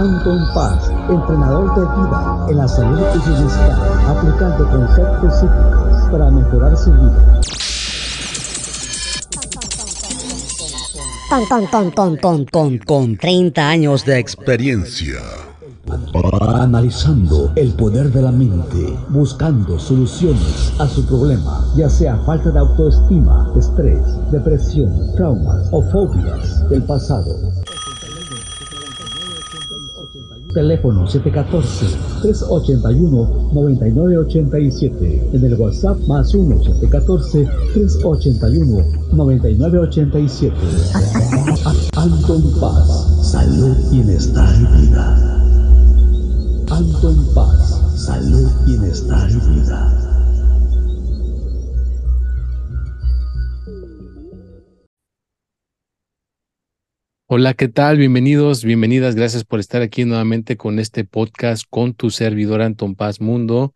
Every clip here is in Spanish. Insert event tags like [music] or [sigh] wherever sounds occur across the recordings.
Anton Paz, entrenador de vida en la salud y bienestar, aplicando conceptos psíquicos para mejorar su vida. Con, con, con, con, con, con, con 30 años de experiencia. Analizando el poder de la mente, buscando soluciones a su problema, ya sea falta de autoestima, estrés, depresión, traumas o fobias del pasado. Teléfono 714-381-9987. En el WhatsApp más 1-714-381-9987. Anton Paz, salud, bienestar y vida. Anton Paz, salud, bienestar y vida. Hola, ¿qué tal? Bienvenidos, bienvenidas. Gracias por estar aquí nuevamente con este podcast con tu servidor Anton Paz Mundo.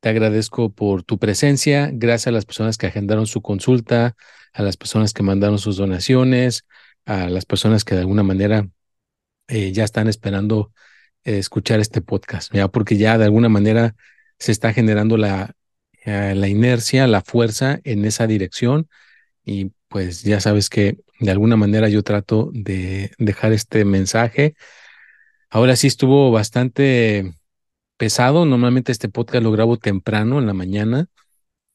Te agradezco por tu presencia. Gracias a las personas que agendaron su consulta, a las personas que mandaron sus donaciones, a las personas que de alguna manera eh, ya están esperando eh, escuchar este podcast, ¿ya? porque ya de alguna manera se está generando la, eh, la inercia, la fuerza en esa dirección y pues ya sabes que de alguna manera yo trato de dejar este mensaje. Ahora sí estuvo bastante pesado. Normalmente este podcast lo grabo temprano en la mañana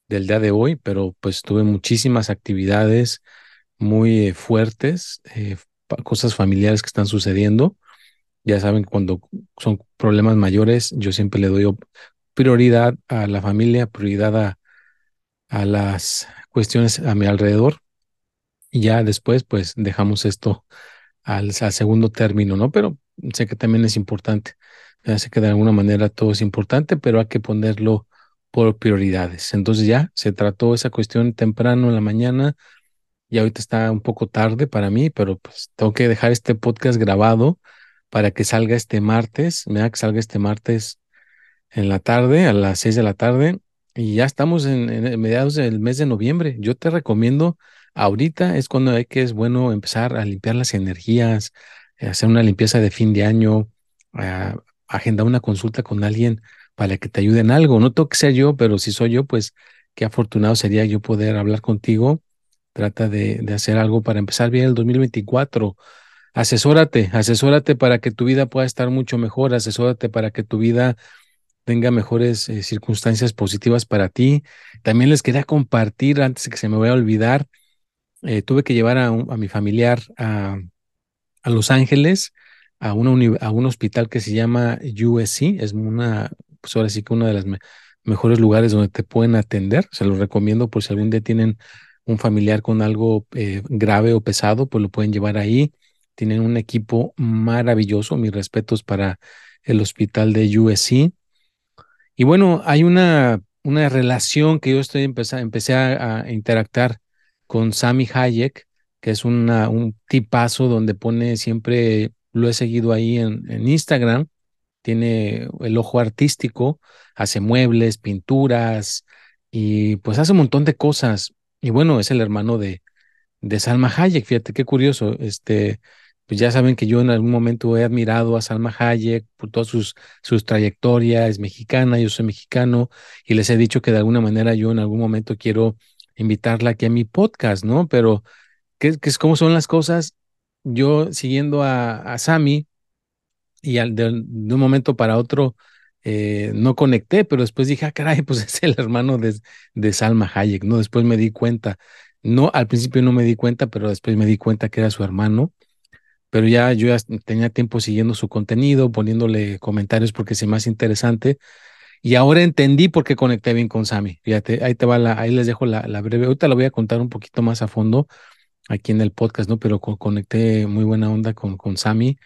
del día de hoy, pero pues tuve muchísimas actividades muy eh, fuertes, eh, cosas familiares que están sucediendo. Ya saben, cuando son problemas mayores, yo siempre le doy prioridad a la familia, prioridad a, a las cuestiones a mi alrededor y ya después pues dejamos esto al, segundo término, ¿no? Pero sé que también es importante. sé que de alguna manera todo es importante, pero hay que ponerlo por prioridades. Entonces ya se trató esa cuestión temprano en la mañana y ahorita está un poco tarde para mí, pero pues tengo que dejar este podcast grabado para que salga este martes, me que salga este martes en la tarde, a las seis de la tarde, y ya estamos en, en mediados del mes de noviembre. Yo te recomiendo Ahorita es cuando hay que es bueno empezar a limpiar las energías, eh, hacer una limpieza de fin de año, ah, agendar una consulta con alguien para que te ayude en algo. No tengo que ser yo, pero si soy yo, pues qué afortunado sería yo poder hablar contigo. Trata de, de hacer algo para empezar bien el 2024. Asesórate, asesórate para que tu vida pueda estar mucho mejor, asesórate para que tu vida tenga mejores eh, circunstancias positivas para ti. También les quería compartir, antes de que se me vaya a olvidar, eh, tuve que llevar a, mi familiar a, a, Los Ángeles, a, una a un hospital que se llama USC, es una, pues ahora sí que uno de los mejores lugares donde te pueden atender, se los recomiendo por si algún día tienen un familiar con algo eh, grave o pesado, pues lo pueden llevar ahí. Tienen un equipo maravilloso, mis respetos para el hospital de USC. Y bueno, hay una, una relación que yo estoy empecé, empecé a, a interactuar con Sammy Hayek, que es una, un tipazo donde pone siempre, lo he seguido ahí en, en Instagram, tiene el ojo artístico, hace muebles, pinturas y pues hace un montón de cosas. Y bueno, es el hermano de, de Salma Hayek, fíjate qué curioso, este, pues ya saben que yo en algún momento he admirado a Salma Hayek por todas sus, sus trayectorias, es mexicana, yo soy mexicano, y les he dicho que de alguna manera yo en algún momento quiero invitarla aquí a mi podcast, ¿no? Pero, ¿qué, es cómo son las cosas? Yo siguiendo a, a Sammy y al, de, un momento para otro eh, no conecté, pero después dije, ah, caray, pues [laughs] es el hermano de, de Salma Hayek, ¿no? Después me di cuenta, no, al principio no me di cuenta, pero después me di cuenta que era su hermano pero ya yo ya tenía tiempo siguiendo su contenido, poniéndole comentarios porque es más interesante. Y ahora entendí por qué conecté bien con Sammy. Fíjate, ahí te va la, ahí les dejo la, breve. Ahorita lo voy a contar un poquito más a fondo aquí en el podcast, ¿no? Pero conecté muy buena onda con, con Sammy,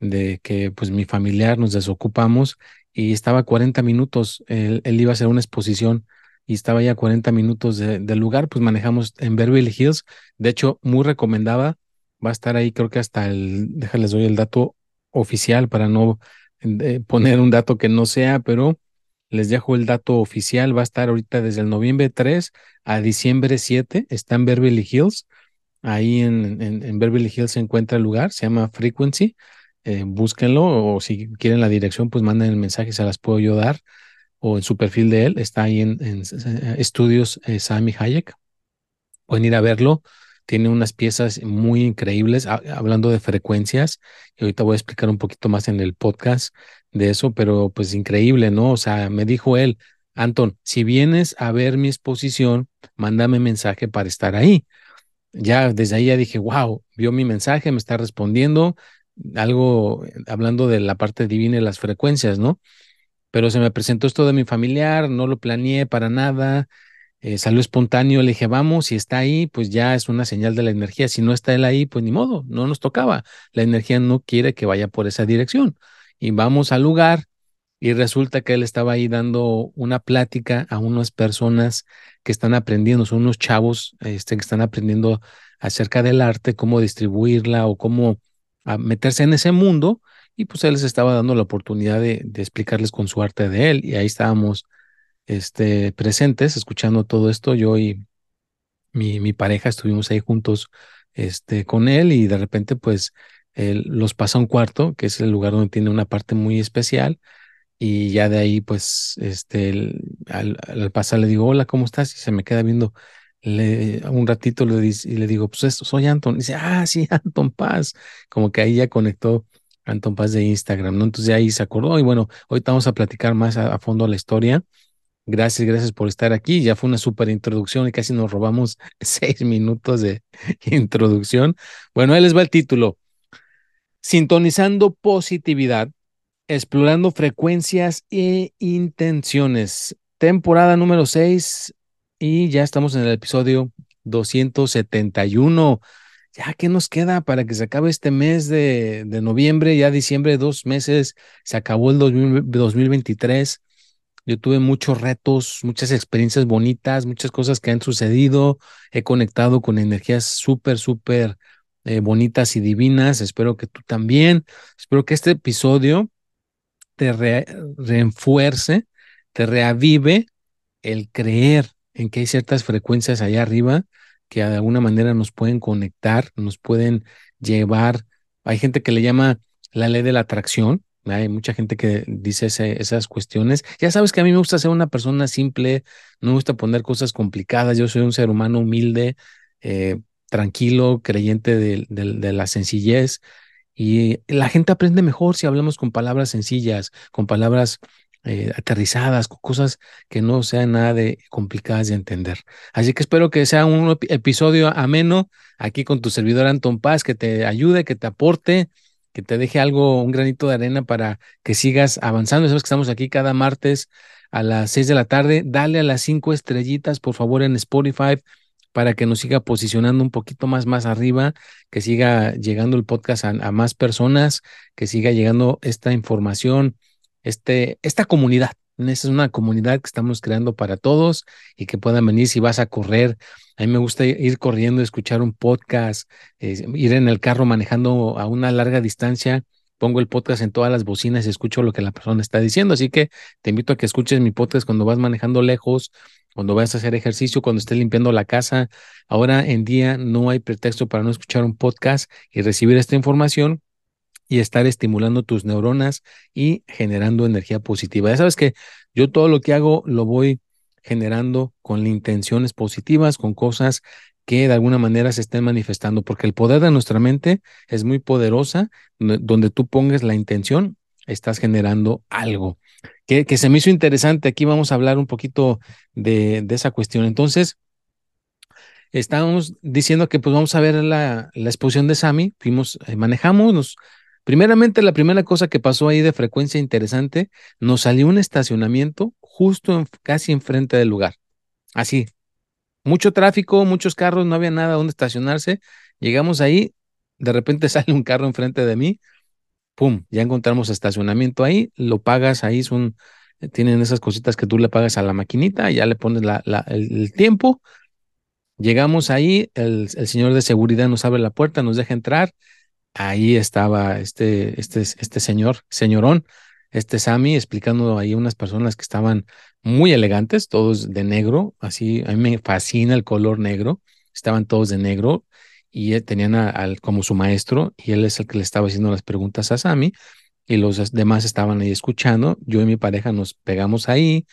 de que pues mi familiar nos desocupamos y estaba a 40 minutos, él, iba a hacer una exposición y estaba ya a 40 minutos del lugar, pues manejamos en Beverly Hills, de hecho, muy recomendaba, va a estar ahí creo que hasta el, déjales doy el dato oficial para no eh, poner un dato que no sea, pero les dejo el dato oficial, va a estar ahorita desde el noviembre 3 a diciembre 7, está en Beverly Hills. Ahí en, en, Beverly Hills se encuentra el lugar, se llama Frequency. eh, búsquenlo o si quieren la dirección, pues manden el mensaje, se las puedo yo dar o en su perfil de él, está ahí en, estudios eh, Sami Hayek. Pueden ir a verlo. Tiene unas piezas muy increíbles hablando de frecuencias. Y ahorita voy a explicar un poquito más en el podcast de eso, pero pues increíble, ¿no? O sea, me dijo él, Anton, si vienes a ver mi exposición, mándame mensaje para estar ahí. Ya desde ahí ya dije, wow, vio mi mensaje, me está respondiendo, algo hablando de la parte divina y las frecuencias, ¿no? pero se me presentó esto de mi familiar, no lo planeé para nada, eh, salió espontáneo, le dije, vamos, si está ahí, pues ya es una señal de la energía, si no está él ahí, pues ni modo, no nos tocaba, la energía no quiere que vaya por esa dirección. Y vamos al lugar y resulta que él estaba ahí dando una plática a unas personas que están aprendiendo, son unos chavos este, que están aprendiendo acerca del arte, cómo distribuirla o cómo ah, meterse en ese mundo y pues él les estaba dando la oportunidad de, explicarles con su arte de él y ahí estábamos este, presentes escuchando todo esto. Yo y mi, mi pareja estuvimos ahí juntos este, con él y de repente pues los pasa a un cuarto, que es el lugar donde tiene una parte muy especial y ya de ahí pues este, al, al pasar le digo, hola, ¿cómo estás? Y se me queda viendo un ratito le, y le digo, pues soy Anton. Y dice, ah, sí, [laughs] Anton Paz. Como que ahí ya conectó Anton Paz de Instagram, ¿no? Entonces ahí se acordó y bueno, hoy vamos a platicar más a, fondo la historia. Gracias, gracias por estar aquí. Ya fue una súper introducción y casi nos robamos [laughs] seis minutos de [laughs] introducción. Bueno, ahí les va el título. Sintonizando positividad, explorando frecuencias e intenciones. Temporada número seis y ya estamos en el episodio 271 ya, ¿qué nos queda para que se acabe este mes de, noviembre? Ya diciembre, dos meses, se acabó el 2023. Yo tuve muchos retos, muchas experiencias bonitas, muchas cosas que han sucedido. He conectado con energías súper, súper eh, bonitas y divinas. Espero que tú también. Espero que este episodio te reenfuerce, te reavive el creer en que hay ciertas frecuencias allá arriba que de alguna manera nos pueden conectar, nos pueden llevar. Hay gente que le llama la ley de la atracción. Hay mucha gente que dice esas cuestiones. Ya sabes que a mí me gusta ser una persona simple, no me gusta poner cosas complicadas. Yo soy un ser humano humilde, eh, tranquilo, creyente de, de la sencillez. Y la gente aprende mejor si hablamos con palabras sencillas, con palabras eh, aterrizadas, cosas que no sean nada de complicadas de entender. Así que espero que sea un episodio ameno aquí con tu servidor Anton Paz, que te ayude, que te aporte, que te deje algo, un granito de arena para que sigas avanzando. Sabes que estamos aquí cada martes a las seis de la tarde. Dale a las cinco estrellitas, por favor, en Spotify para que nos siga posicionando un poquito más más arriba, que siga llegando el podcast a más personas, que siga llegando esta información este, esta comunidad. Esta es una comunidad que estamos creando para todos y que puedan venir si vas a correr. A mí me gusta ir corriendo, escuchar un podcast, ir en el carro manejando a una larga distancia. Pongo el podcast en todas las bocinas y escucho lo que la persona está diciendo. Así que te invito a que escuches mi podcast cuando vas manejando lejos, cuando vas a hacer ejercicio, cuando estés limpiando la casa. Ahora en día no hay pretexto para no escuchar un podcast y recibir esta información y estar estimulando tus neuronas y generando energía positiva. Ya sabes que yo todo lo que hago lo voy generando con intenciones positivas, con cosas que de alguna manera se estén manifestando, porque el poder de nuestra mente es muy poderosa, donde tú pongas la intención, estás generando algo. Que, se me hizo interesante, aquí vamos a hablar un poquito de, esa cuestión. Entonces, estábamos diciendo que pues vamos a ver la, la exposición de Sami, fuimos, eh, manejamos, Primeramente, la primera cosa que pasó ahí de frecuencia interesante, nos salió un estacionamiento justo casi enfrente del lugar. Así, mucho tráfico, muchos carros, no había nada donde estacionarse. Llegamos ahí, de repente [laughs] sale un carro enfrente de mí, pum, ya encontramos estacionamiento ahí, lo pagas ahí, son, tienen esas cositas que tú le pagas a la maquinita, ya le pones la, el, tiempo. Llegamos ahí, el, el señor de seguridad nos abre la puerta, nos deja entrar, ahí estaba este, este, este señor, señorón, este Sammy, explicando ahí unas personas que estaban muy elegantes, todos de negro, así, a mí me fascina el color negro, estaban todos de negro y tenían al, como su maestro y él es el que le estaba haciendo las preguntas a Sammy y los demás estaban ahí escuchando. Yo y mi pareja nos pegamos ahí.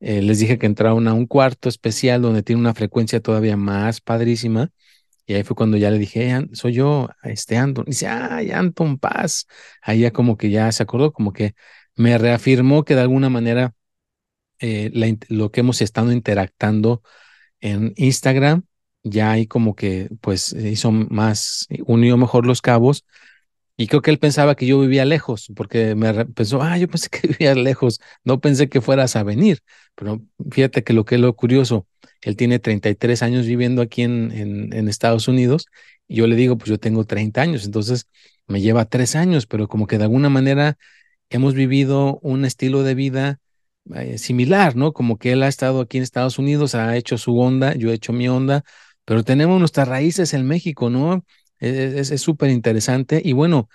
Eh, les dije que entraron a un cuarto especial donde tiene una frecuencia todavía más padrísima. Y ahí fue cuando ya le dije, soy yo, este Anton. Y dice, ay, Anton Paz. Ahí ya como que ya se acordó, como que me reafirmó que de alguna manera eh, lo que hemos estado interactando en Instagram, ya ahí como que pues hizo más, unió mejor los cabos. Y creo que él pensaba que yo vivía lejos, porque me pensó, ah, yo pensé [laughs] que vivía lejos, no pensé que fueras a venir. Pero fíjate que lo que es lo curioso, él tiene 33 años viviendo aquí en, en, en Estados Unidos, y yo le digo, pues yo tengo 30 años, entonces me lleva tres años, pero como que de alguna manera hemos vivido un estilo de vida eh, similar, ¿no? Como que él ha estado aquí en Estados Unidos, ha hecho su onda, yo he hecho mi onda, pero tenemos nuestras raíces en México, ¿no? E-, es súper interesante. Y bueno,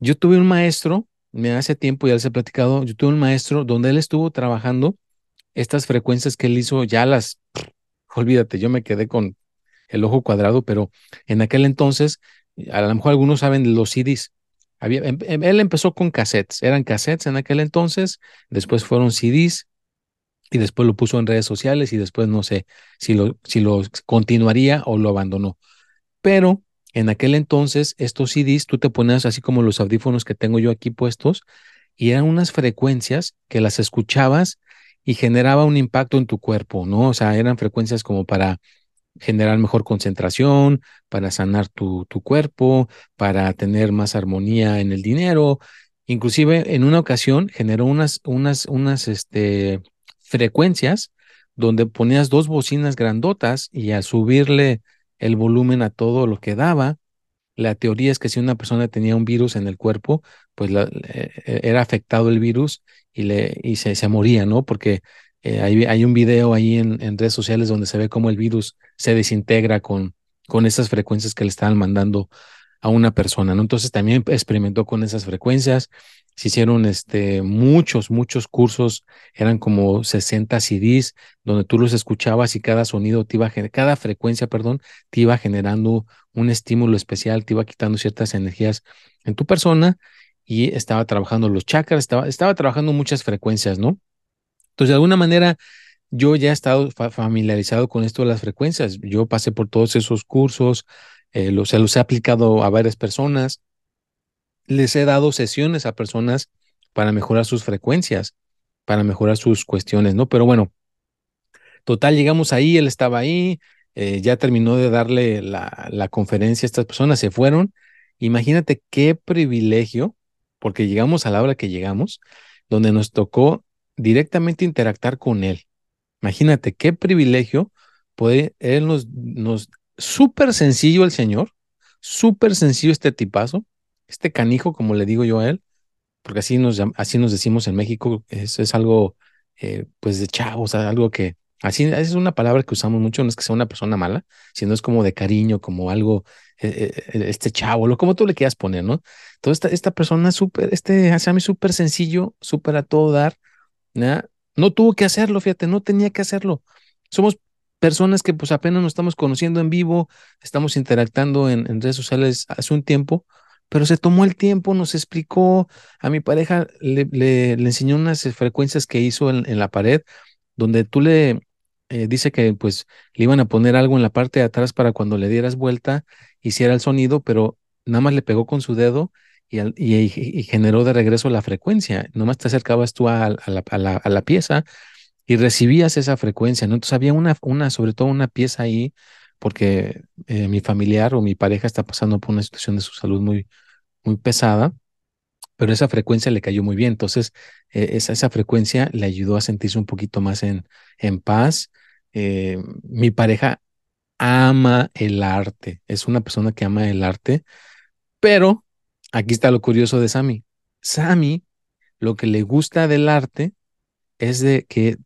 yo tuve un maestro, me hace tiempo ya les he platicado, yo tuve un maestro donde él estuvo trabajando estas frecuencias que él hizo, ya las, [laughs] olvídate, yo me quedé con el ojo cuadrado, pero en aquel entonces, a lo mejor algunos saben los CDs, Em, em, él empezó con cassettes, eran cassettes en aquel entonces, después fueron CDs y después lo puso en redes sociales y después no sé si lo, si lo continuaría o lo abandonó. Pero en aquel entonces estos CDs tú te ponías así como los audífonos que tengo yo aquí puestos y eran unas frecuencias que las escuchabas y generaba un impacto en tu cuerpo, ¿no? O sea, eran frecuencias como para generar mejor concentración, para sanar tu, tu cuerpo, para tener más armonía en el dinero. Inclusive en una ocasión generó unas, unas, unas este, frecuencias donde ponías dos bocinas grandotas y al subirle el volumen a todo lo que daba, la teoría es que si una persona tenía un virus en el cuerpo, pues la, eh, era afectado el virus y, le, y se, se moría, ¿no? Porque eh, hay, un video ahí en, redes sociales donde se ve cómo el virus se desintegra con, con esas frecuencias que le estaban mandando a una persona, ¿no? Entonces también experimentó con esas frecuencias. Se hicieron este, muchos, muchos cursos, eran como 60 CDs, donde tú los escuchabas y cada sonido te iba, cada frecuencia, perdón, te iba generando un estímulo especial, te iba quitando ciertas energías en tu persona y estaba trabajando los chakras, estaba, estaba trabajando muchas frecuencias, ¿no? Entonces, de alguna manera, yo ya he estado familiarizado con esto de las frecuencias. Yo pasé por todos esos cursos, eh, se los he aplicado a varias personas. Les he dado sesiones a personas para mejorar sus frecuencias, para mejorar sus cuestiones, ¿no? Pero bueno, total, llegamos ahí, él estaba ahí, eh, ya terminó de darle la, la conferencia a estas personas, se fueron. Imagínate qué privilegio, porque llegamos a la hora que llegamos, donde nos tocó directamente interactuar con Él. Imagínate qué privilegio puede Él nos, nos súper sencillo el Señor, súper sencillo este tipazo, este canijo, como le digo yo a Él, porque así nos, así nos decimos en México, eso es algo eh, pues de chavos, algo que, así es una palabra que usamos mucho, no es que sea una persona mala, sino es como de cariño, como algo, eh, eh, este chavo, lo como tú le quieras poner, ¿no? Entonces esta, esta persona súper, este mí súper sencillo, súper a todo dar, no tuvo que hacerlo, fíjate, no tenía que hacerlo. Somos personas que pues apenas nos estamos conociendo en vivo, estamos interactando en, redes sociales hace un tiempo, pero se tomó el tiempo, nos explicó, a mi pareja le, le, enseñó unas frecuencias que hizo en, la pared, donde tú le eh, dice que pues le iban a poner algo en la parte de atrás para cuando le dieras vuelta, hiciera el sonido, pero nada más le pegó con su dedo y, generó de regreso la frecuencia. Nomás te acercabas tú a, la, pieza y recibías esa frecuencia, ¿no? Entonces había una, sobre todo una pieza ahí, porque eh, mi familiar o mi pareja está pasando por una situación de su salud muy, muy pesada, pero esa frecuencia le cayó muy bien. Entonces, eh, esa, esa frecuencia le ayudó a sentirse un poquito más en, en paz. Eh, mi pareja ama el arte, es una persona que ama el arte, pero Aquí está lo curioso de Sammy. Sammy, lo que le gusta del arte es de que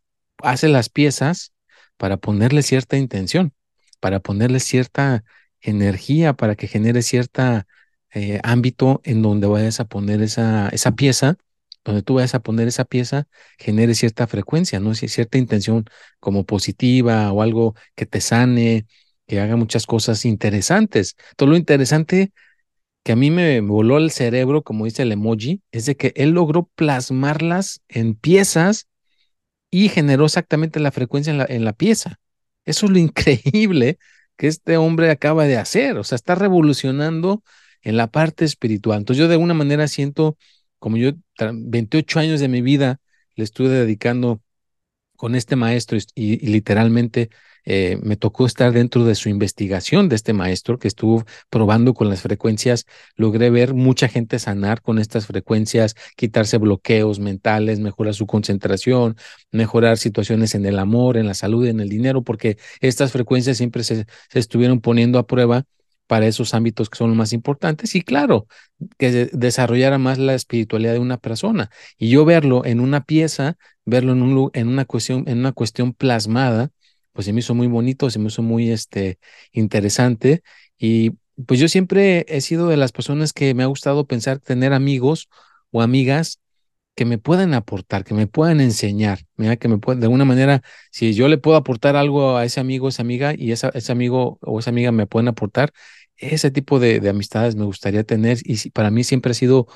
hace las piezas para ponerle cierta intención, para ponerle cierta energía, para que genere cierta eh, ámbito en donde vayas a poner esa, esa pieza, donde tú vayas a poner esa pieza, genere cierta frecuencia, ¿no? Cierta intención como positiva o algo que te sane, que haga muchas cosas interesantes. Todo lo interesante que a mí me voló el cerebro, como dice el emoji, es de que él logró plasmarlas en piezas y generó exactamente la frecuencia en la, en la pieza. Eso es lo [laughs] increíble que este hombre acaba de hacer. O sea, está revolucionando en la parte espiritual. Entonces yo de alguna manera siento, como yo 28 años de mi vida le estuve dedicando con este maestro y, literalmente eh, me tocó estar dentro de su investigación de este maestro que estuvo probando con las frecuencias. Logré ver mucha gente sanar con estas frecuencias, quitarse bloqueos mentales, mejorar su concentración, mejorar situaciones en el amor, en la salud, en el dinero, porque estas frecuencias siempre se, estuvieron poniendo a prueba para esos ámbitos que son los más importantes y claro, que desarrollara más la espiritualidad de una persona. Y yo verlo en una pieza, verlo en, un, en, una, cuestión, en una cuestión plasmada, pues se me hizo muy bonito, se me hizo muy este, interesante. Y pues yo siempre he sido de las personas que me ha gustado pensar tener amigos o amigas que me puedan aportar, que me puedan enseñar, mira, que me puedan, de alguna manera, si yo le puedo aportar algo a ese amigo, esa amiga, y esa, ese amigo o esa amiga me pueden aportar, ese tipo de, amistades me gustaría tener y para mí siempre ha sido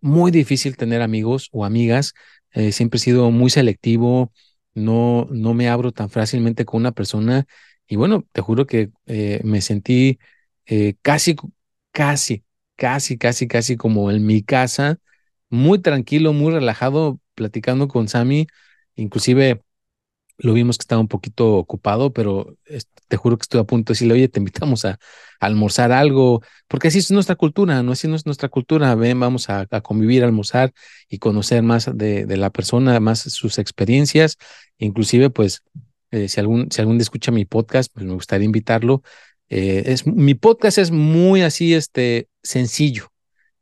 muy difícil tener amigos o amigas, eh, siempre he sido muy selectivo, no, no me abro tan fácilmente con una persona y bueno, te juro que eh, me sentí eh, casi, casi, casi, casi, casi como en mi casa, muy tranquilo, muy relajado, platicando con Sammy, inclusive lo vimos que estaba un poquito ocupado, pero te juro que estoy a punto de decirle, oye, te invitamos a, almorzar algo, porque así es nuestra cultura, no así no es nuestra cultura, ven, vamos a, convivir, almorzar y conocer más de, la persona, más sus experiencias, inclusive pues eh, si algún si algún escucha mi podcast, pues me gustaría invitarlo. Eh, es, mi podcast es muy así, este, sencillo,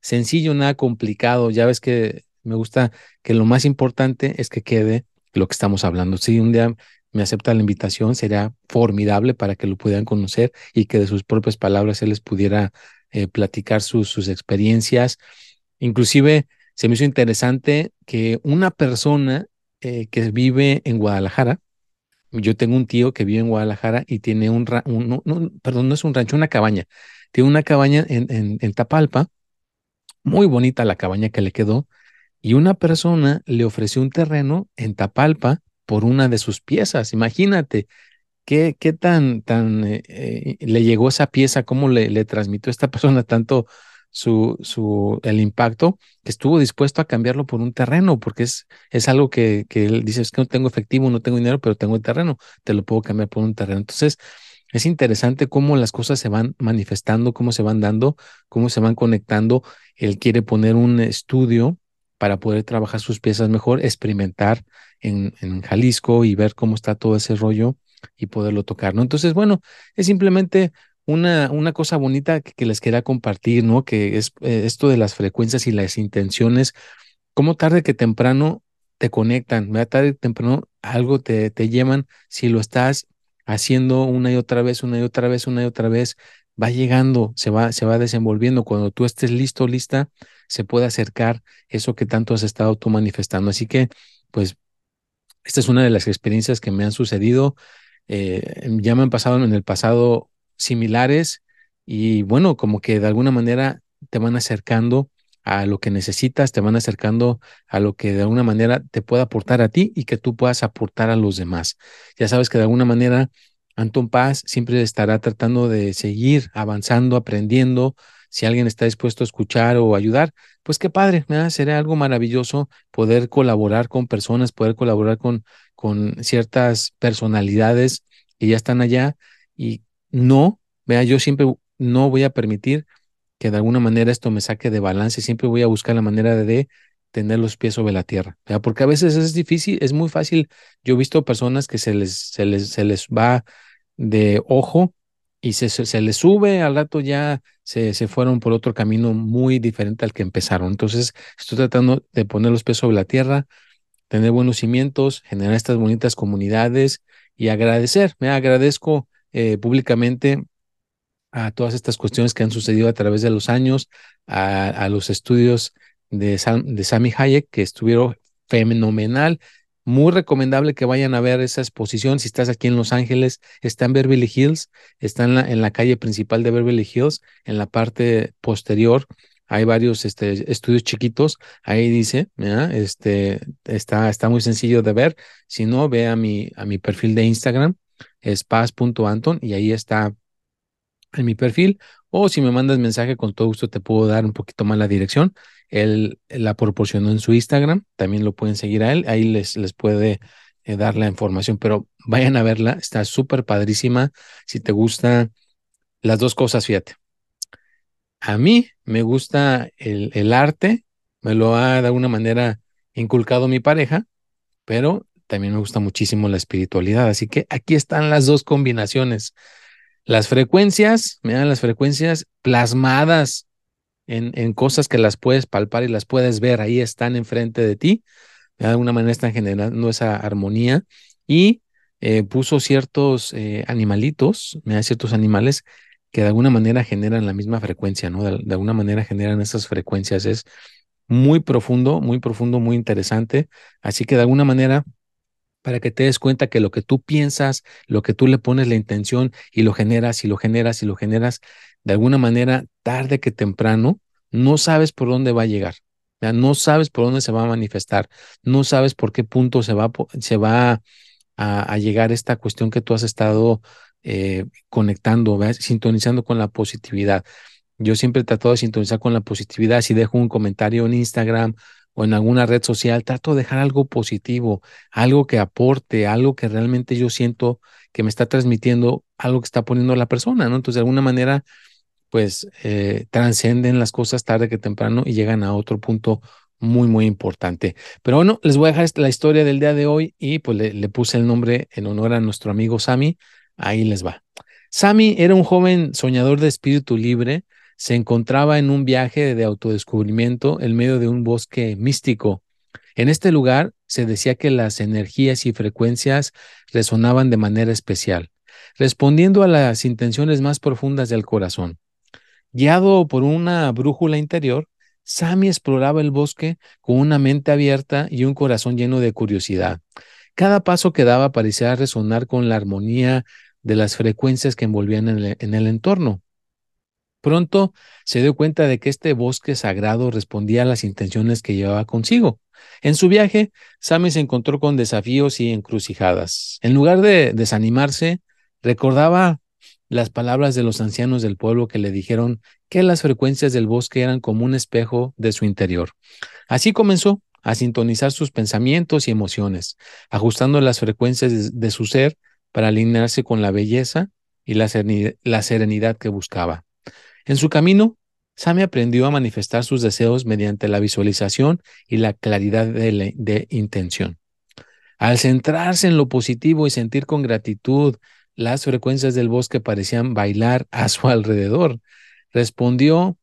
sencillo, nada complicado. Ya ves que me gusta que lo más importante es que quede lo que estamos hablando. Si un día me acepta la invitación, sería formidable para que lo pudieran conocer y que de sus propias palabras él les pudiera eh, platicar sus, sus experiencias. Inclusive se me hizo interesante que una persona eh, que vive en Guadalajara, yo tengo un tío que vive en Guadalajara y tiene un, perdón, no es un rancho, una cabaña. Tiene una cabaña en, en, en Tapalpa, muy bonita la cabaña que le quedó, y una persona le ofreció un terreno en Tapalpa por una de sus piezas. Imagínate qué, qué tan, tan eh, eh, le llegó esa pieza, cómo le, le transmitió a esta persona tanto su, su, el impacto, que estuvo dispuesto a cambiarlo por un terreno, porque es, es algo que, que él dice, es que no tengo efectivo, no tengo dinero, pero tengo el terreno, te lo puedo cambiar por un terreno. Entonces, es interesante cómo las cosas se van manifestando, cómo se van dando, cómo se van conectando. Él quiere poner un estudio para poder trabajar sus piezas mejor, experimentar en, Jalisco y ver cómo está todo ese rollo y poderlo tocar, ¿no? Entonces, bueno, es simplemente una, una cosa bonita que, les quería compartir, ¿no? Que es eh, esto de las frecuencias y las intenciones, como tarde que temprano te conectan, ¿verdad? tarde que temprano algo te, te llevan, si lo estás haciendo una y otra vez, una y otra vez, una y otra vez, va llegando, se va, se va desenvolviendo. Cuando tú estés listo, lista, se puede acercar eso que tanto has estado tú manifestando. Así que, pues, esta es una de las experiencias que me han sucedido. Eh, ya me han pasado en el pasado similares y bueno, como que de alguna manera te van acercando a lo que necesitas, te van acercando a lo que de alguna manera te pueda aportar a ti y que tú puedas aportar a los demás. Ya sabes que de alguna manera Anton Paz siempre estará tratando de seguir avanzando, aprendiendo. Si alguien está dispuesto a escuchar o ayudar, pues qué padre, ¿verdad? sería algo maravilloso poder colaborar con personas, poder colaborar con, con ciertas personalidades que ya están allá y no, vea, yo siempre no voy a permitir que de alguna manera esto me saque de balance, siempre voy a buscar la manera de, tener los pies sobre la tierra, porque a veces es difícil, es muy fácil. Yo he visto personas que se les, se les, se les va de ojo y se, se, les sube, al rato ya se, se fueron por otro camino muy diferente al que empezaron. Entonces, estoy tratando de poner los pies sobre la tierra, tener buenos cimientos, generar estas bonitas comunidades y agradecer. Me agradezco eh, públicamente a todas estas cuestiones que han sucedido a través de los años, a, los estudios de, de Sammy Hayek, que estuvieron fenomenal. Muy recomendable que vayan a ver esa exposición. Si estás aquí en Los Ángeles, está en Beverly Hills, está en la, calle principal de Beverly Hills, en la parte posterior. Hay varios este, estudios chiquitos. Ahí dice, este, está, está muy sencillo de ver. Si no, ve a mi, a mi perfil de Instagram, es y ahí está en mi perfil. O si me mandas mensaje, con todo gusto te puedo dar un poquito más la dirección. Él la proporcionó en su Instagram, también lo pueden seguir a él, ahí les, les puede eh, dar la información, pero vayan a verla, está súper padrísima. Si te gusta las dos cosas, fíjate. A mí me gusta el, el arte, me lo ha de alguna manera inculcado mi pareja, pero también me gusta muchísimo la espiritualidad. Así que aquí están las dos combinaciones. Las frecuencias, dan las frecuencias plasmadas en, cosas que las puedes palpar y las puedes ver, ahí están enfrente de ti. De alguna manera están generando esa armonía y eh, puso ciertos eh, animalitos, me da ciertos animales que de alguna manera generan la misma frecuencia, ¿no? De, de, alguna manera generan esas frecuencias. Es muy profundo, muy profundo, muy interesante. Así que de alguna manera para que te des cuenta que lo que tú piensas, lo que tú le pones la intención y lo generas y lo generas y lo generas, de alguna manera, tarde que temprano, no sabes por dónde va a llegar. No sabes por dónde se va a manifestar, no sabes por qué punto se va, a, llegar esta cuestión que tú has estado eh, conectando, sintonizando con la positividad. Yo siempre he de sintonizar con la positividad. Si dejo un comentario en Instagram o en alguna red social, trato de dejar algo positivo, algo que aporte, algo que realmente yo siento que me está transmitiendo algo que está poniendo la persona, ¿no? Entonces, de alguna manera, pues, eh, transcenden las cosas tarde que temprano y llegan a otro punto muy, muy importante. Pero bueno, les voy a dejar la historia del día de hoy y pues le, le puse el nombre en honor a nuestro amigo Sami. Ahí les va. Sami era un joven soñador de espíritu libre se encontraba en un viaje de autodescubrimiento en medio de un bosque místico. En este lugar se decía que las energías y frecuencias resonaban de manera especial, respondiendo a las intenciones más profundas del corazón. Guiado por una brújula interior, Sami exploraba el bosque con una mente abierta y un corazón lleno de curiosidad. Cada paso que daba parecía resonar con la armonía de las frecuencias que envolvían en el, entorno. Pronto se dio cuenta de que este bosque sagrado respondía a las intenciones que llevaba consigo. En su viaje, Sammy se encontró con desafíos y encrucijadas. En lugar de desanimarse, recordaba las palabras de los ancianos del pueblo que le dijeron que las frecuencias del bosque eran como un espejo de su interior. Así comenzó a sintonizar sus pensamientos y emociones, ajustando las frecuencias de, su ser para alinearse con la belleza y la serenidad que buscaba. En su camino, Sammy aprendió a manifestar sus deseos mediante la visualización y la claridad de, intención. Al centrarse en lo positivo y sentir con gratitud, las frecuencias del bosque parecían bailar a su alrededor. Respondió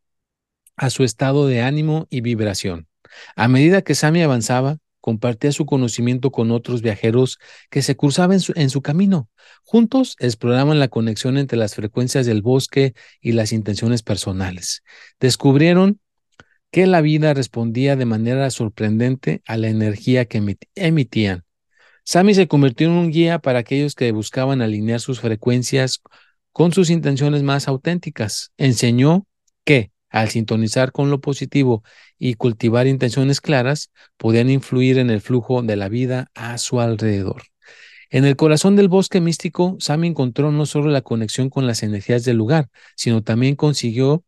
a su estado de ánimo y vibración. A medida que Sammy avanzaba, compartía su conocimiento con otros viajeros que se cruzaban en su, camino. Juntos exploraban la conexión entre las frecuencias del bosque y las intenciones personales. Descubrieron que la vida respondía de manera sorprendente a la energía que emitían. Sammy se convirtió en un guía para aquellos que buscaban alinear sus frecuencias con sus intenciones más auténticas. Enseñó que, al sintonizar con lo positivo y cultivar intenciones claras, podían influir en el flujo de la vida a su alrededor. En el corazón del bosque místico, Sammy encontró no solo la conexión con las energías del lugar, sino también consiguió,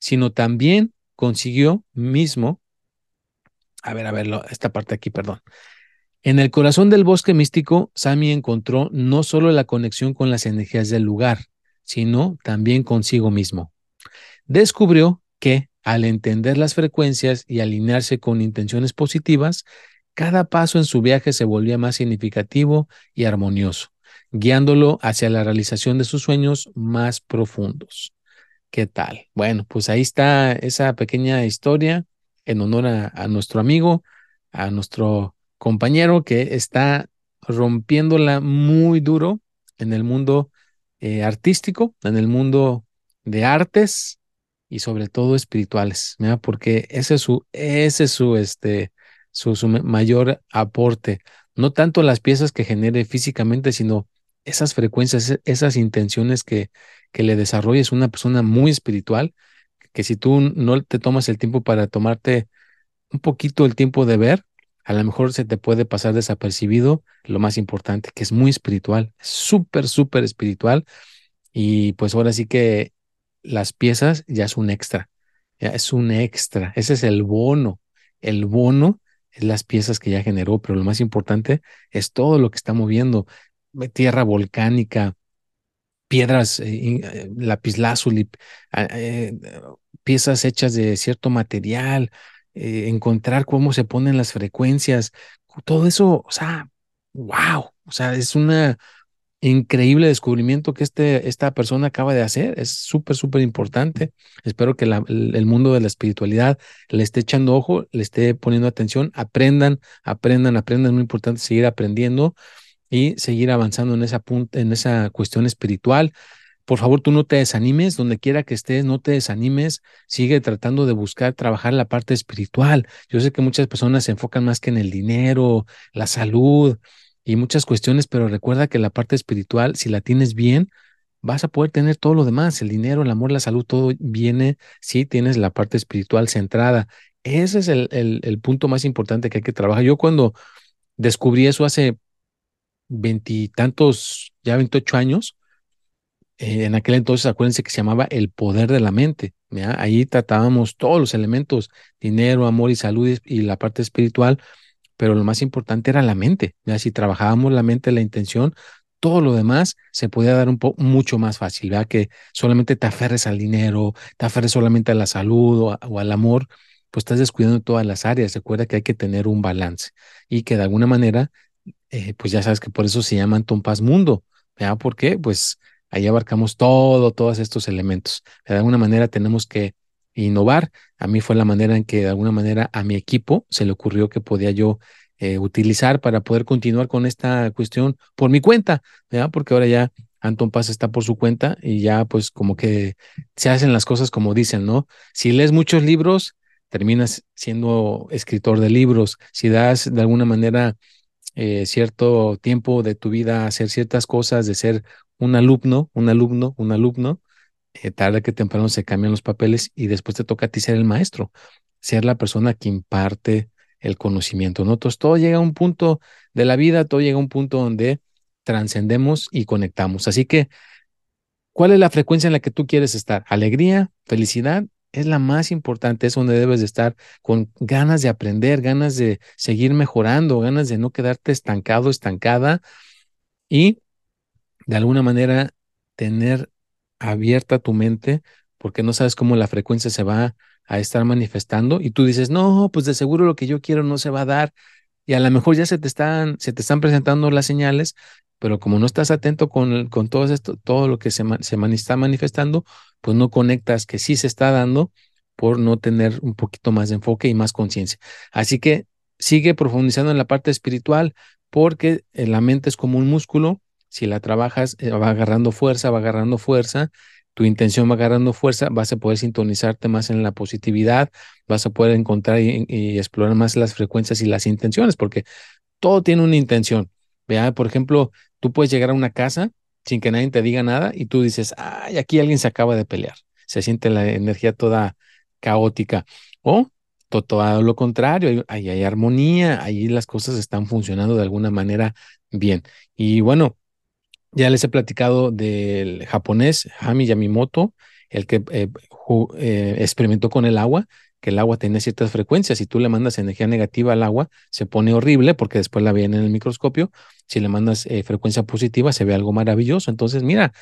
sino también consiguió mismo, a ver, a ver, esta parte aquí, perdón. En el corazón del bosque místico, Sammy encontró no solo la conexión con las energías del lugar, sino también consigo mismo descubrió que al entender las frecuencias y alinearse con intenciones positivas, cada paso en su viaje se volvía más significativo y armonioso, guiándolo hacia la realización de sus sueños más profundos. ¿Qué tal? Bueno, pues ahí está esa pequeña historia en honor a, nuestro amigo, a nuestro compañero que está rompiéndola muy duro en el mundo eh, artístico, en el mundo de artes y sobre todo espirituales, porque ese es su, ese es su, este, su, su mayor aporte. No tanto las piezas que genere físicamente, sino esas frecuencias, e, esas intenciones que, que le desarrolles una persona muy espiritual, que si tú no te tomas el tiempo para tomarte un poquito el tiempo de ver, a lo mejor se te puede pasar desapercibido lo más importante, que es muy espiritual, súper, súper espiritual. Y pues ahora sí que las piezas ya es un extra, ya es un extra. Ese es el bono. El bono es las piezas que ya generó, pero lo más importante es todo lo que está moviendo. Tierra volcánica, piedras, eh, eh, lapislázuli, ah, eh, piezas hechas de cierto material, encontrar cómo se ponen las frecuencias, todo eso, o sea, wow, o sea, es una increíble descubrimiento que este, esta persona acaba de hacer. Es súper, súper importante. Espero que el mundo de la espiritualidad le esté echando ojo, le esté poniendo atención. Aprendan, aprendan, aprendan. Es muy importante seguir aprendiendo y seguir avanzando en esa, en esa cuestión espiritual. Por favor, tú no te desanimes, donde quiera que estés, no te desanimes, sigue tratando de buscar trabajar la parte espiritual. Yo sé que muchas personas se enfocan más que en el dinero, la salud y muchas cuestiones, pero recuerda que la parte espiritual, si la tienes bien, vas a poder tener todo lo demás, el dinero, el amor, la salud, todo viene si tienes la parte espiritual centrada. Ese es el, el, punto más importante que hay que trabajar. Yo cuando descubrí eso hace veintitantos, ya 28 años, eh, en aquel entonces acuérdense que se llamaba el poder de la mente. Ahí tratábamos todos los elementos, dinero, amor y salud y la parte espiritual, pero lo más importante era la mente. ¿ya? Si trabajábamos la mente, la intención, todo lo demás se podía dar un poco mucho más fácil, ¿verdad? Que solamente te aferres al dinero, te aferres solamente a la salud o, al amor, pues estás descuidando todas las áreas. Recuerda que hay que tener un balance y que de alguna manera eh, pues ya sabes que por eso se llaman Tompas Mundo. ¿Verdad? ¿Por qué? Pues ahí abarcamos todo, todos estos elementos. De alguna manera tenemos que innovar. A mí fue la manera en que de alguna manera a mi equipo se le ocurrió que podía yo eh, utilizar para poder continuar con esta cuestión por mi cuenta, ¿verdad? Porque ahora ya Anton Paz está por su cuenta y ya pues como que se hacen las cosas como dicen, ¿no? Si lees muchos libros, terminas siendo escritor de libros. Si das de alguna manera eh, cierto tiempo de tu vida hacer ciertas cosas, de ser un alumno, un alumno, un alumno, eh, tarde que temprano se cambian los papeles y después te toca a ti ser el maestro, ser la persona que imparte el conocimiento, ¿no? Todo llega a un punto de la vida, todo llega a un punto donde trascendemos y conectamos. Así que, ¿cuál es la frecuencia en la que tú quieres estar? ¿Alegría? ¿Felicidad? es la más importante, es donde debes de estar con ganas de aprender, ganas de seguir mejorando, ganas de no quedarte estancado, estancada y de alguna manera tener abierta tu mente porque no sabes cómo la frecuencia se va a estar manifestando y tú dices, no, pues de seguro lo que yo quiero no se va a dar y a lo mejor ya se te están, se te están presentando las señales, pero como no estás atento con, con todo esto, todo lo que se, se está manifestando, pues no conectas que sí se está dando por no tener un poquito más de enfoque y más conciencia. Así que sigue profundizando en la parte espiritual porque eh, la mente es como un músculo, si la trabajas eh, va agarrando fuerza, va agarrando fuerza, tu intención va agarrando fuerza, vas a poder sintonizarte más en la positividad, vas a poder encontrar y, y explorar más las frecuencias y las intenciones, porque todo tiene una intención. Vea, por ejemplo, tú puedes llegar a una casa sin que nadie te diga nada y tú dices, ay, aquí alguien se acaba de pelear. Se siente la energía toda caótica. O todo, lo contrario, ahí hay armonía, ahí las cosas están funcionando de alguna manera bien. Y bueno, ya les he platicado del japonés Hami Yamimoto, el que eh, eh, experimentó con el agua que el agua tiene ciertas frecuencias. Si tú le mandas energía negativa al agua, se pone horrible porque después la ven en el microscopio. Si le mandas eh, frecuencia positiva, se ve algo maravilloso. Entonces, mira,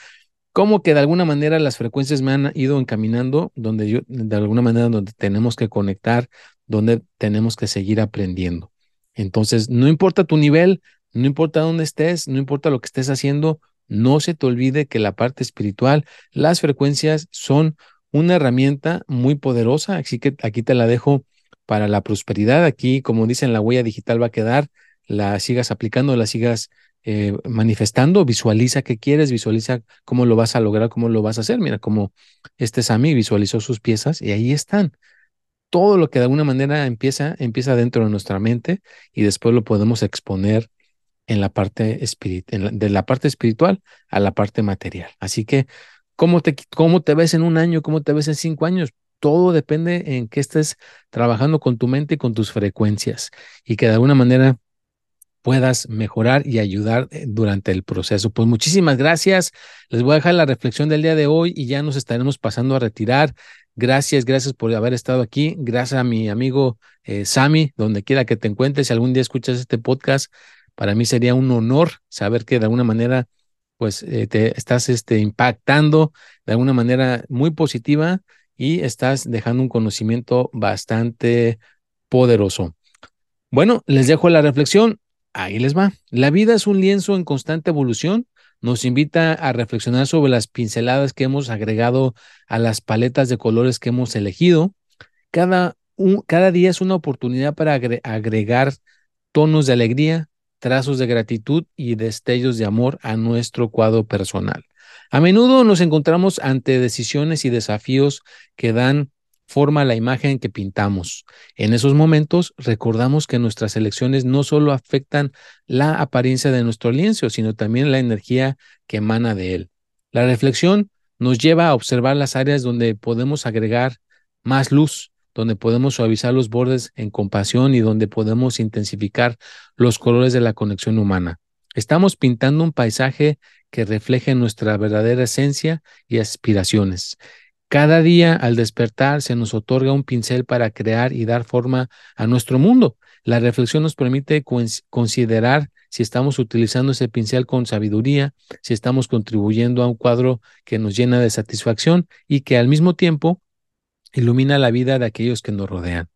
como que de alguna manera las frecuencias me han ido encaminando donde yo, de alguna manera donde tenemos que conectar, donde tenemos que seguir aprendiendo. Entonces, no importa tu nivel, no importa dónde estés, no importa lo que estés haciendo, no se te olvide que la parte espiritual, las frecuencias son una herramienta muy poderosa, así que aquí te la dejo para la prosperidad. Aquí, como dicen, la huella digital va a quedar, la sigas aplicando, la sigas eh, manifestando, visualiza qué quieres, visualiza cómo lo vas a lograr, cómo lo vas a hacer. Mira, como este Sami visualizó sus piezas y ahí están. todo lo que de alguna manera empieza, empieza dentro de nuestra mente y después lo podemos exponer en la parte espiritual, de la parte espiritual a la parte material. Así que, ¿cómo te, ¿cómo te ves en un año? ¿Cómo te ves en cinco años? Todo depende en que estés trabajando con tu mente y con tus frecuencias y que de alguna manera puedas mejorar y ayudar eh, durante el proceso. Pues muchísimas gracias. Les voy a dejar la reflexión del día de hoy y ya nos estaremos pasando a retirar. Gracias, gracias por haber estado aquí. Gracias a mi amigo eh, Sami, donde quiera que te encuentres. Si algún día escuchas este podcast, para mí sería un honor saber que de alguna manera pues eh, te estás este, impactando de alguna manera muy positiva y estás dejando un conocimiento bastante poderoso. Bueno, les dejo la reflexión. Ahí les va. La vida es un lienzo en constante evolución. Nos invita a reflexionar sobre las pinceladas que hemos agregado a las paletas de colores que hemos elegido. Cada, cada día es una oportunidad para agregar tonos de alegría, trazos de gratitud y destellos de amor a nuestro cuadro personal. A menudo nos encontramos ante decisiones y desafíos que dan forma a la imagen que pintamos. En esos momentos recordamos que nuestras elecciones no solo afectan la apariencia de nuestro lienzo, sino también la energía que emana de él. La reflexión nos lleva a observar las áreas donde podemos agregar más luz, donde podemos suavizar los bordes en compasión y donde podemos intensificar los colores de la conexión humana. Estamos pintando un paisaje que refleje nuestra verdadera esencia y aspiraciones. Cada día al despertar se nos otorga un pincel para crear y dar forma a nuestro mundo. La reflexión nos permite considerar si estamos utilizando ese pincel con sabiduría, si estamos contribuyendo a un cuadro que nos llena de satisfacción y que al mismo tiempo ilumina la vida de aquellos que nos rodean.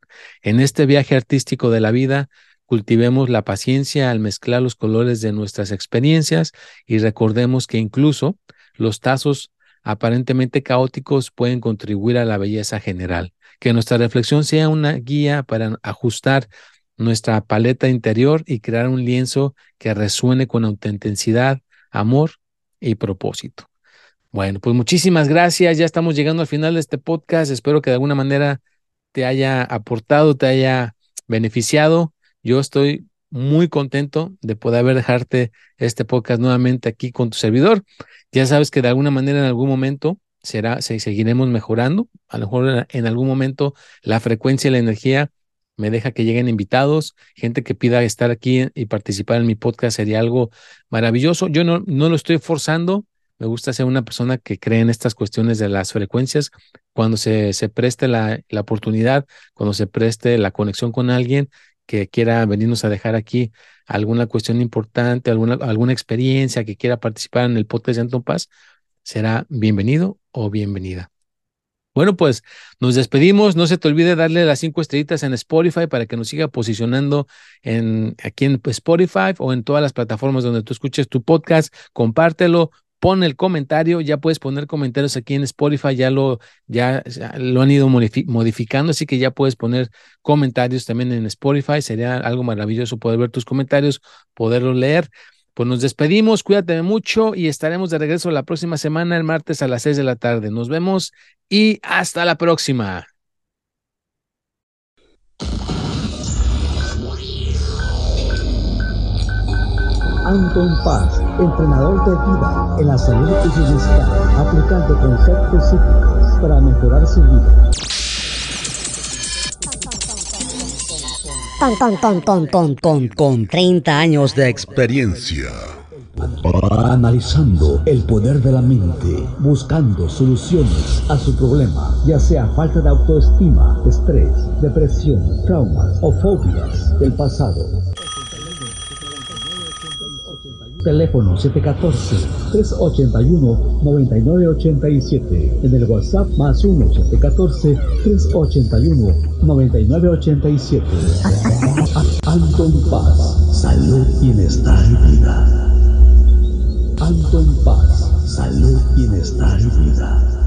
En este viaje artístico de la vida, cultivemos la paciencia al mezclar los colores de nuestras experiencias y recordemos que incluso los tazos aparentemente caóticos pueden contribuir a la belleza general. Que nuestra reflexión sea una guía para ajustar nuestra paleta interior y crear un lienzo que resuene con autenticidad, amor y propósito. Bueno, pues muchísimas gracias. Ya estamos llegando al final de este podcast. Espero que de alguna manera te haya aportado, te haya beneficiado. Yo estoy muy contento de poder haber dejarte este podcast nuevamente aquí con tu servidor. Ya sabes que de alguna manera en algún momento será, seguiremos mejorando. A lo mejor en algún momento la frecuencia y la energía me deja que lleguen invitados, gente que pida estar aquí y participar en mi podcast sería algo maravilloso. Yo no, no lo estoy forzando, me gusta ser una persona que cree en estas cuestiones de las frecuencias. Cuando se, se preste la, la, oportunidad, cuando se preste la conexión con alguien que quiera venirnos a dejar aquí alguna cuestión importante, alguna, alguna experiencia que quiera participar en el podcast de Anton Paz, será bienvenido o bienvenida. Bueno, pues nos despedimos. No se te olvide darle las cinco estrellitas en Spotify para que nos siga posicionando en, aquí en Spotify o en todas las plataformas donde tú escuches tu podcast. Compártelo, pon el comentario, ya puedes poner comentarios aquí en Spotify, ya lo, ya, lo han ido modificando, así que ya puedes poner comentarios también en Spotify, sería algo maravilloso poder ver tus comentarios, poderlos leer. Pues nos despedimos, cuídate mucho y estaremos de regreso la próxima semana, el martes a las 6 de la tarde. Nos vemos y hasta la próxima. Anton Paz, entrenador de vida en la salud y bienestar, aplicando conceptos psíquicos para mejorar su vida. Ton, ton, ton, ton, ton, con 30 años de experiencia. Analizando el poder de la mente, buscando soluciones a su problema, ya sea falta de autoestima, estrés, depresión, traumas o fobias del pasado Teléfono 714-381-9987. En el WhatsApp más 1-714-381-9987. Anton Paz, salud, bienestar y vida. Anton Paz, salud, bienestar y vida.